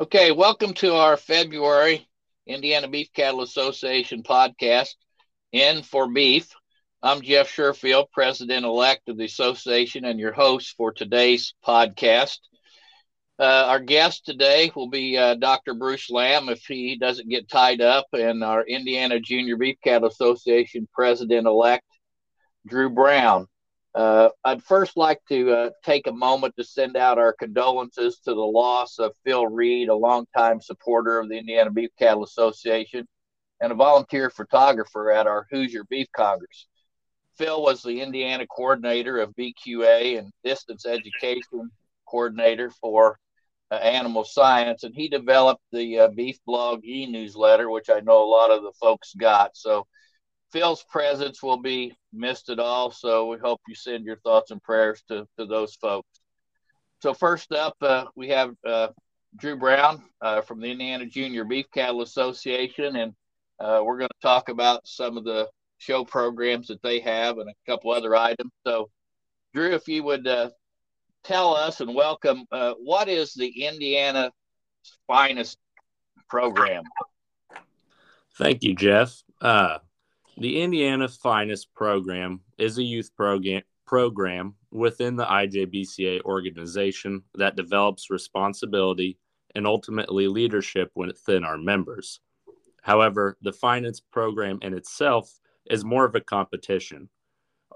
Okay, welcome to our February Indiana Beef Cattle Association podcast, In for Beef. I'm Jeff Sherfield, President elect of the association, and your host for today's podcast. Uh, our guest today will be uh, Dr. Bruce Lamb if he doesn't get tied up, and our Indiana Junior Beef Cattle Association President elect, Drew Brown. Uh, I'd first like to uh, take a moment to send out our condolences to the loss of Phil Reed, a longtime supporter of the Indiana Beef Cattle Association and a volunteer photographer at our Hoosier Beef Congress. Phil was the Indiana coordinator of BQA and distance education coordinator for uh, animal science, and he developed the uh, Beef Blog e newsletter, which I know a lot of the folks got. So, Phil's presence will be missed at all. So we hope you send your thoughts and prayers to, to those folks. So first up, uh, we have uh, Drew Brown uh, from the Indiana Junior Beef Cattle Association, and uh, we're going to talk about some of the show programs that they have and a couple other items. So, Drew, if you would uh, tell us and welcome, uh, what is the Indiana finest program? Thank you, Jeff. Uh, the Indiana Finest program is a youth program program within the IJBCA organization that develops responsibility and ultimately leadership within our members. However, the Finest program in itself is more of a competition.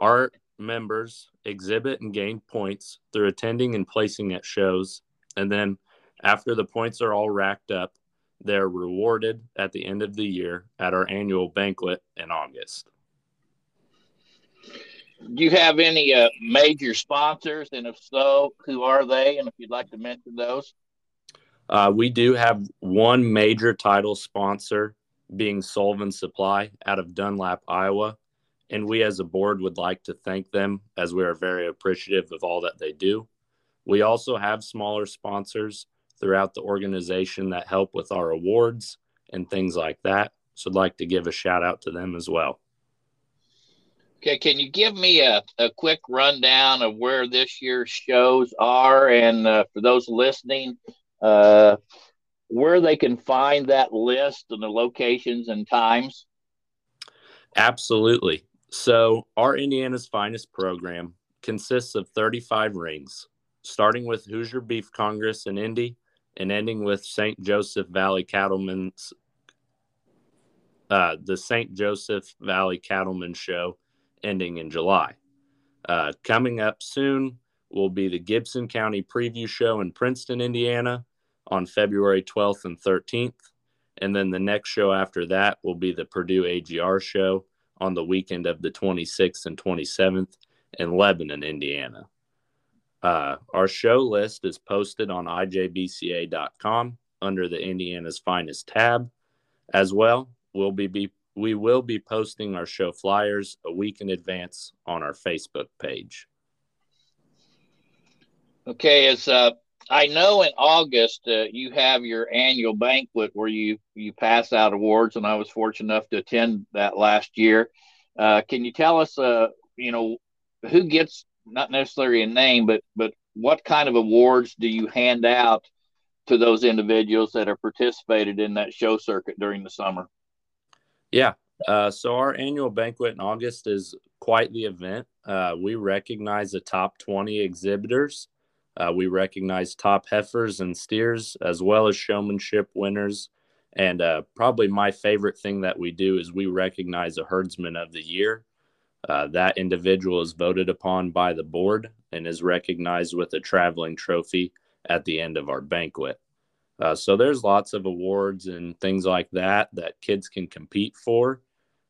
Our members exhibit and gain points through attending and placing at shows, and then after the points are all racked up, they're rewarded at the end of the year at our annual banquet in August. Do you have any uh, major sponsors? And if so, who are they? And if you'd like to mention those. Uh, we do have one major title sponsor being Sullivan Supply out of Dunlap, Iowa. And we as a board would like to thank them as we are very appreciative of all that they do. We also have smaller sponsors throughout the organization that help with our awards and things like that. So I'd like to give a shout out to them as well. Okay, can you give me a, a quick rundown of where this year's shows are? And uh, for those listening, uh, where they can find that list and the locations and times? Absolutely. So, our Indiana's Finest program consists of 35 rings, starting with Hoosier Beef Congress in Indy and ending with St. Joseph Valley Cattlemen's uh, the St. Joseph Valley Cattlemen Show ending in July. Uh, coming up soon will be the Gibson County Preview Show in Princeton, Indiana on February 12th and 13th. And then the next show after that will be the Purdue AGR Show on the weekend of the 26th and 27th in Lebanon, Indiana. Uh, our show list is posted on ijbca.com under the Indiana's Finest tab. As well, we'll be, be we will be posting our show flyers a week in advance on our Facebook page. Okay, as uh, I know in August uh, you have your annual banquet where you you pass out awards, and I was fortunate enough to attend that last year. Uh, can you tell us, uh, you know, who gets not necessarily a name, but but what kind of awards do you hand out to those individuals that have participated in that show circuit during the summer? Yeah. Uh, so our annual banquet in August is quite the event. Uh, we recognize the top 20 exhibitors. Uh, we recognize top heifers and steers, as well as showmanship winners. And uh, probably my favorite thing that we do is we recognize a herdsman of the year. Uh, that individual is voted upon by the board and is recognized with a traveling trophy at the end of our banquet. Uh, so there's lots of awards and things like that that kids can compete for,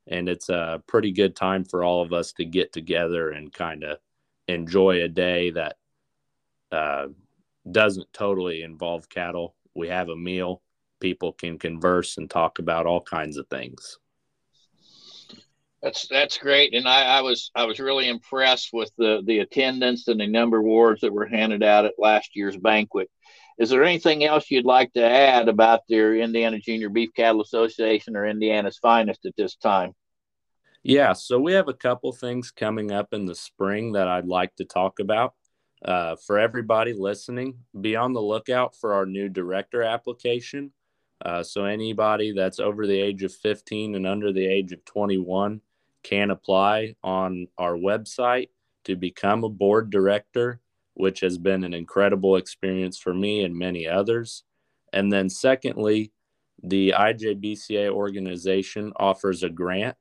and it's a pretty good time for all of us to get together and kind of enjoy a day that uh, doesn't totally involve cattle. We have a meal, people can converse and talk about all kinds of things. That's that's great, and I, I, was I was really impressed with the the attendance and the number of awards that were handed out at last year's banquet. Is there anything else you'd like to add about their Indiana Junior Beef Cattle Association or Indiana's Finest at this time? Yeah, so we have a couple things coming up in the spring that I'd like to talk about. Uh, for everybody listening, be on the lookout for our new director application. Uh, so anybody that's over the age of 15 and under the age of 21 can apply on our website to become a board director, which has been an incredible experience for me and many others. And then, secondly, the IJBCA organization offers a grant.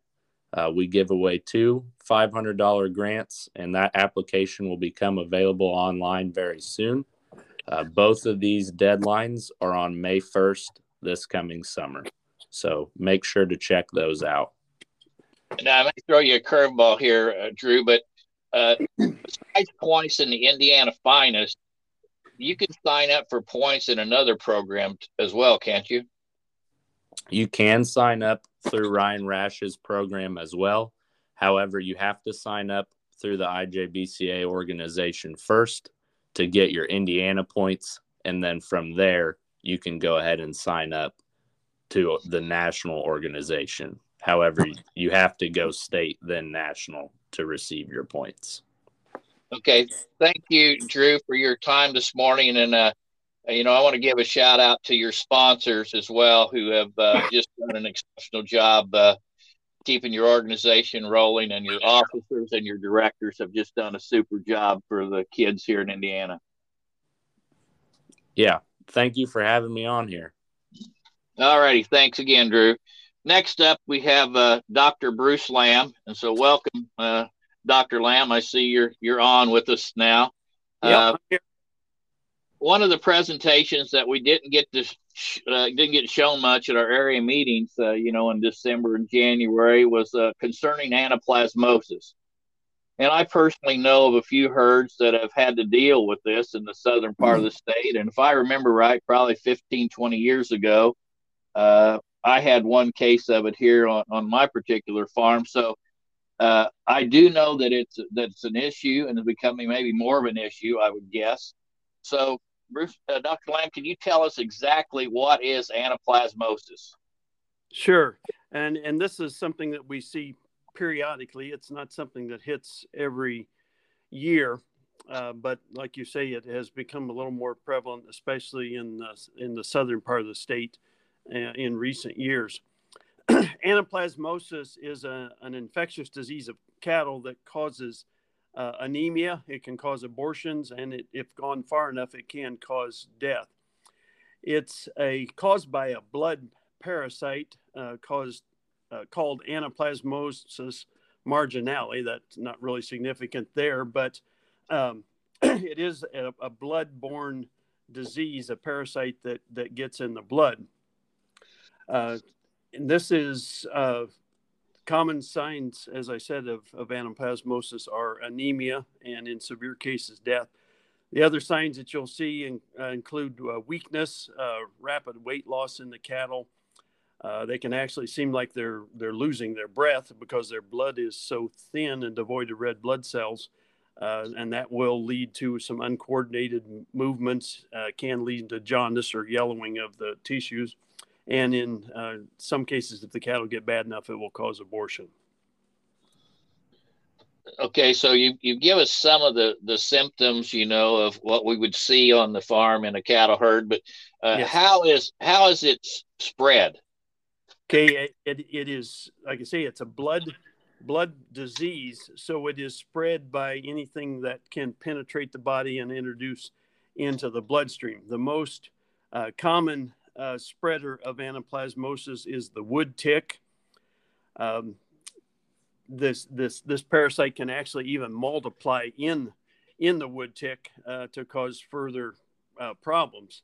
Uh, we give away two $500 grants, and that application will become available online very soon. Uh, both of these deadlines are on May 1st this coming summer. So make sure to check those out. Now, I may throw you a curveball here, uh, Drew, but uh, besides points in the Indiana Finest, you can sign up for points in another program as well, can't you? You can sign up through Ryan Rash's program as well. However, you have to sign up through the IJBCA organization first to get your Indiana points. And then from there, you can go ahead and sign up to the national organization. However, you have to go state then national to receive your points. Okay, thank you, Drew, for your time this morning, and uh, you know I want to give a shout out to your sponsors as well, who have uh, just done an exceptional job uh, keeping your organization rolling, and your officers and your directors have just done a super job for the kids here in Indiana. Yeah, thank you for having me on here. All righty. Thanks again, Drew. Next up, we have uh, Dr. Bruce Lamb. And so, welcome, uh, Dr. Lamb. I see you're you're on with us now. Uh, one of the presentations that we didn't get to sh- uh, didn't get shown much at our area meetings, uh, you know, in December and January, was uh, concerning anaplasmosis. And I personally know of a few herds that have had to deal with this in the southern part of the state. And if I remember right, probably 15, 20 years ago, uh, I had one case of it here on, on my particular farm. So uh, I do know that it's that it's an issue and it's becoming maybe more of an issue, I would guess. So, Bruce, uh, Dr. Lamb, can you tell us exactly what is anaplasmosis? Sure, and and this is something that we see periodically. It's not something that hits every year, uh, but like you say, it has become a little more prevalent, especially in the, in the southern part of the state in recent years. Anaplasmosis is a, an infectious disease of cattle that causes uh, anemia. It can cause abortions, and it, if gone far enough, it can cause death. It's a caused by a blood parasite uh, caused uh, called anaplasmosis marginale. That's not really significant there, but um, it is a, a blood-borne disease, a parasite that that gets in the blood. Uh, and this is uh, common signs, as I said, of, of anaplasmosis are anemia and, in severe cases, death. The other signs that you'll see in, uh, include uh, weakness, uh, rapid weight loss in the cattle, they can actually seem like they're they're losing their breath because their blood is so thin and devoid of red blood cells, uh, and that will lead to some uncoordinated movements. Uh, can lead to jaundice or yellowing of the tissues, and in uh, some cases, if the cattle get bad enough, it will cause abortion. Okay, so you you give us some of the the symptoms, you know, of what we would see on the farm in a cattle herd, but uh, yes. how is how is it spread? Okay, it, it is like I say, it's a blood blood disease, so it is spread by anything that can penetrate the body and introduce into the bloodstream. The most uh, common uh, spreader of anaplasmosis is the wood tick. Um, this this this parasite can actually even multiply in in the wood tick uh, to cause further uh, problems.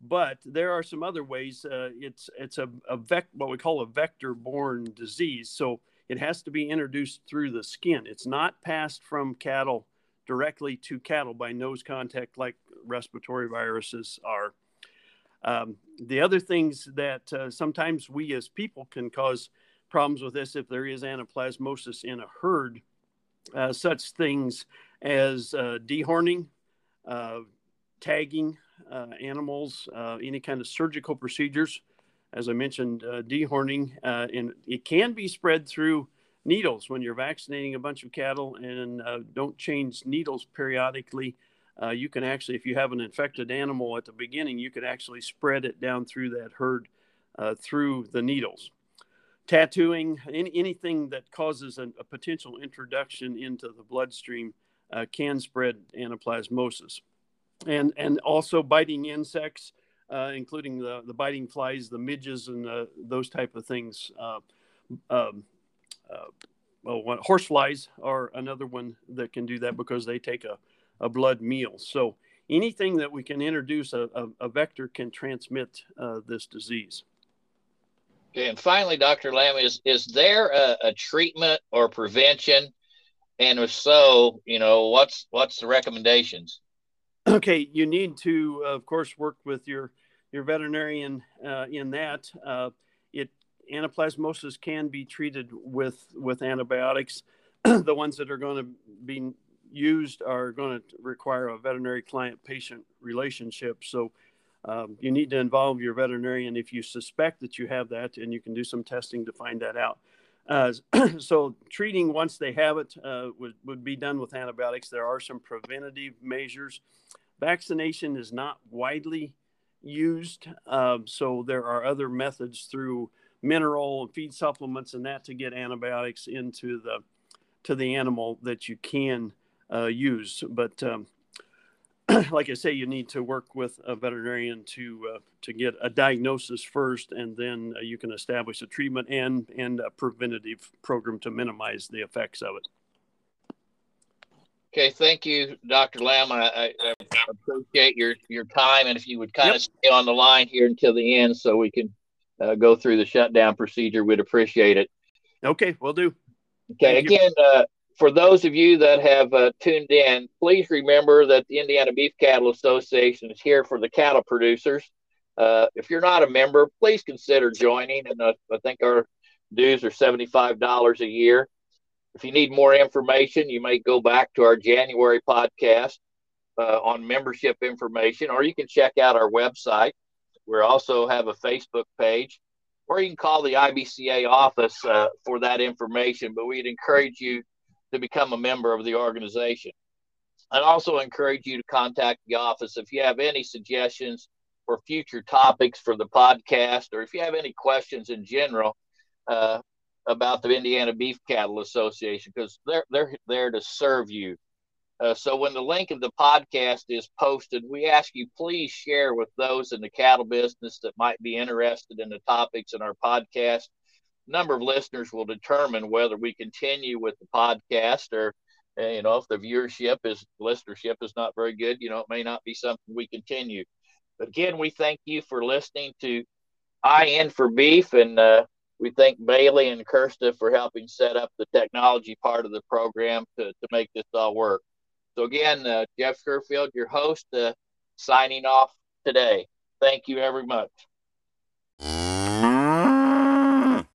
But there are some other ways. Uh, it's it's a, a vec- what we call a vector-borne disease. So it has to be introduced through the skin. It's not passed from cattle directly to cattle by nose contact like respiratory viruses are. Um, the other things that uh, sometimes we as people can cause problems with this if there is anaplasmosis in a herd, uh, such things as uh, dehorning, uh, tagging, uh, animals, any kind of surgical procedures. As I mentioned, dehorning, and it can be spread through needles when you're vaccinating a bunch of cattle and don't change needles periodically. Uh, you can actually, if you have an infected animal at the beginning, you could actually spread it down through that herd uh, through the needles. Tattooing, any, anything that causes a, a, potential introduction into the bloodstream uh, can spread anaplasmosis. And, and also biting insects, uh, including the, the biting flies, the midges, and uh, those type of things. Uh, um, well, horse flies are another one that can do that because they take a a blood meal. So anything that we can introduce a, a, a vector can transmit uh, this disease. Okay, and finally, Dr. Lamb, is is there a, a, treatment or prevention? And if so, you know, what's what's the recommendations? Okay, you need to, of course, work with your your veterinarian uh, in that. Uh, it anaplasmosis can be treated with with antibiotics. the ones that are going to be used are going to require a veterinary client patient relationship. So um, you need to involve your veterinarian if you suspect that you have that, and you can do some testing to find that out. Uh, so treating once they have it uh, would, would be done with antibiotics. There are some preventative measures. Vaccination is not widely used, um, so there are other methods through mineral and feed supplements and that to get antibiotics into the to the animal that you can uh, use. But um, like I say, you need to work with a veterinarian to uh, to get a diagnosis first, and then uh, you can establish a treatment and and a preventative program to minimize the effects of it. Okay, thank you, Dr. Lamb. I, I, appreciate your your time, and if you would kind yep. of stay on the line here until the end, so we can uh, go through the shutdown procedure, we'd appreciate it. Okay, we'll do. Okay, Thank again, uh, for those of you that have uh, tuned in, please remember that the Indiana Beef Cattle Association is here for the cattle producers. Uh, if you're not a member, please consider joining. And uh, I think our dues are $75 a year. If you need more information, you may go back to our January podcast uh, on membership information, or you can check out our website. We also have a Facebook page, or you can call the IBCA office uh, for that information. But we'd encourage you to become a member of the organization. I'd also encourage you to contact the office if you have any suggestions for future topics for the podcast, or if you have any questions in general uh, about the Indiana Beef Cattle Association, because they're they're there to serve you. Uh, so when the link of the podcast is posted, we ask you please share with those in the cattle business that might be interested in the topics in our podcast number of listeners will determine whether we continue with the podcast or uh, you know if the viewership is listenership is not very good you know it may not be something we continue. But again we thank you for listening to in for beef and uh, we thank bailey and kirsta for helping set up the technology part of the program to, to make this all work. So again uh, jeff sherfield your host uh, signing off today. Thank you very much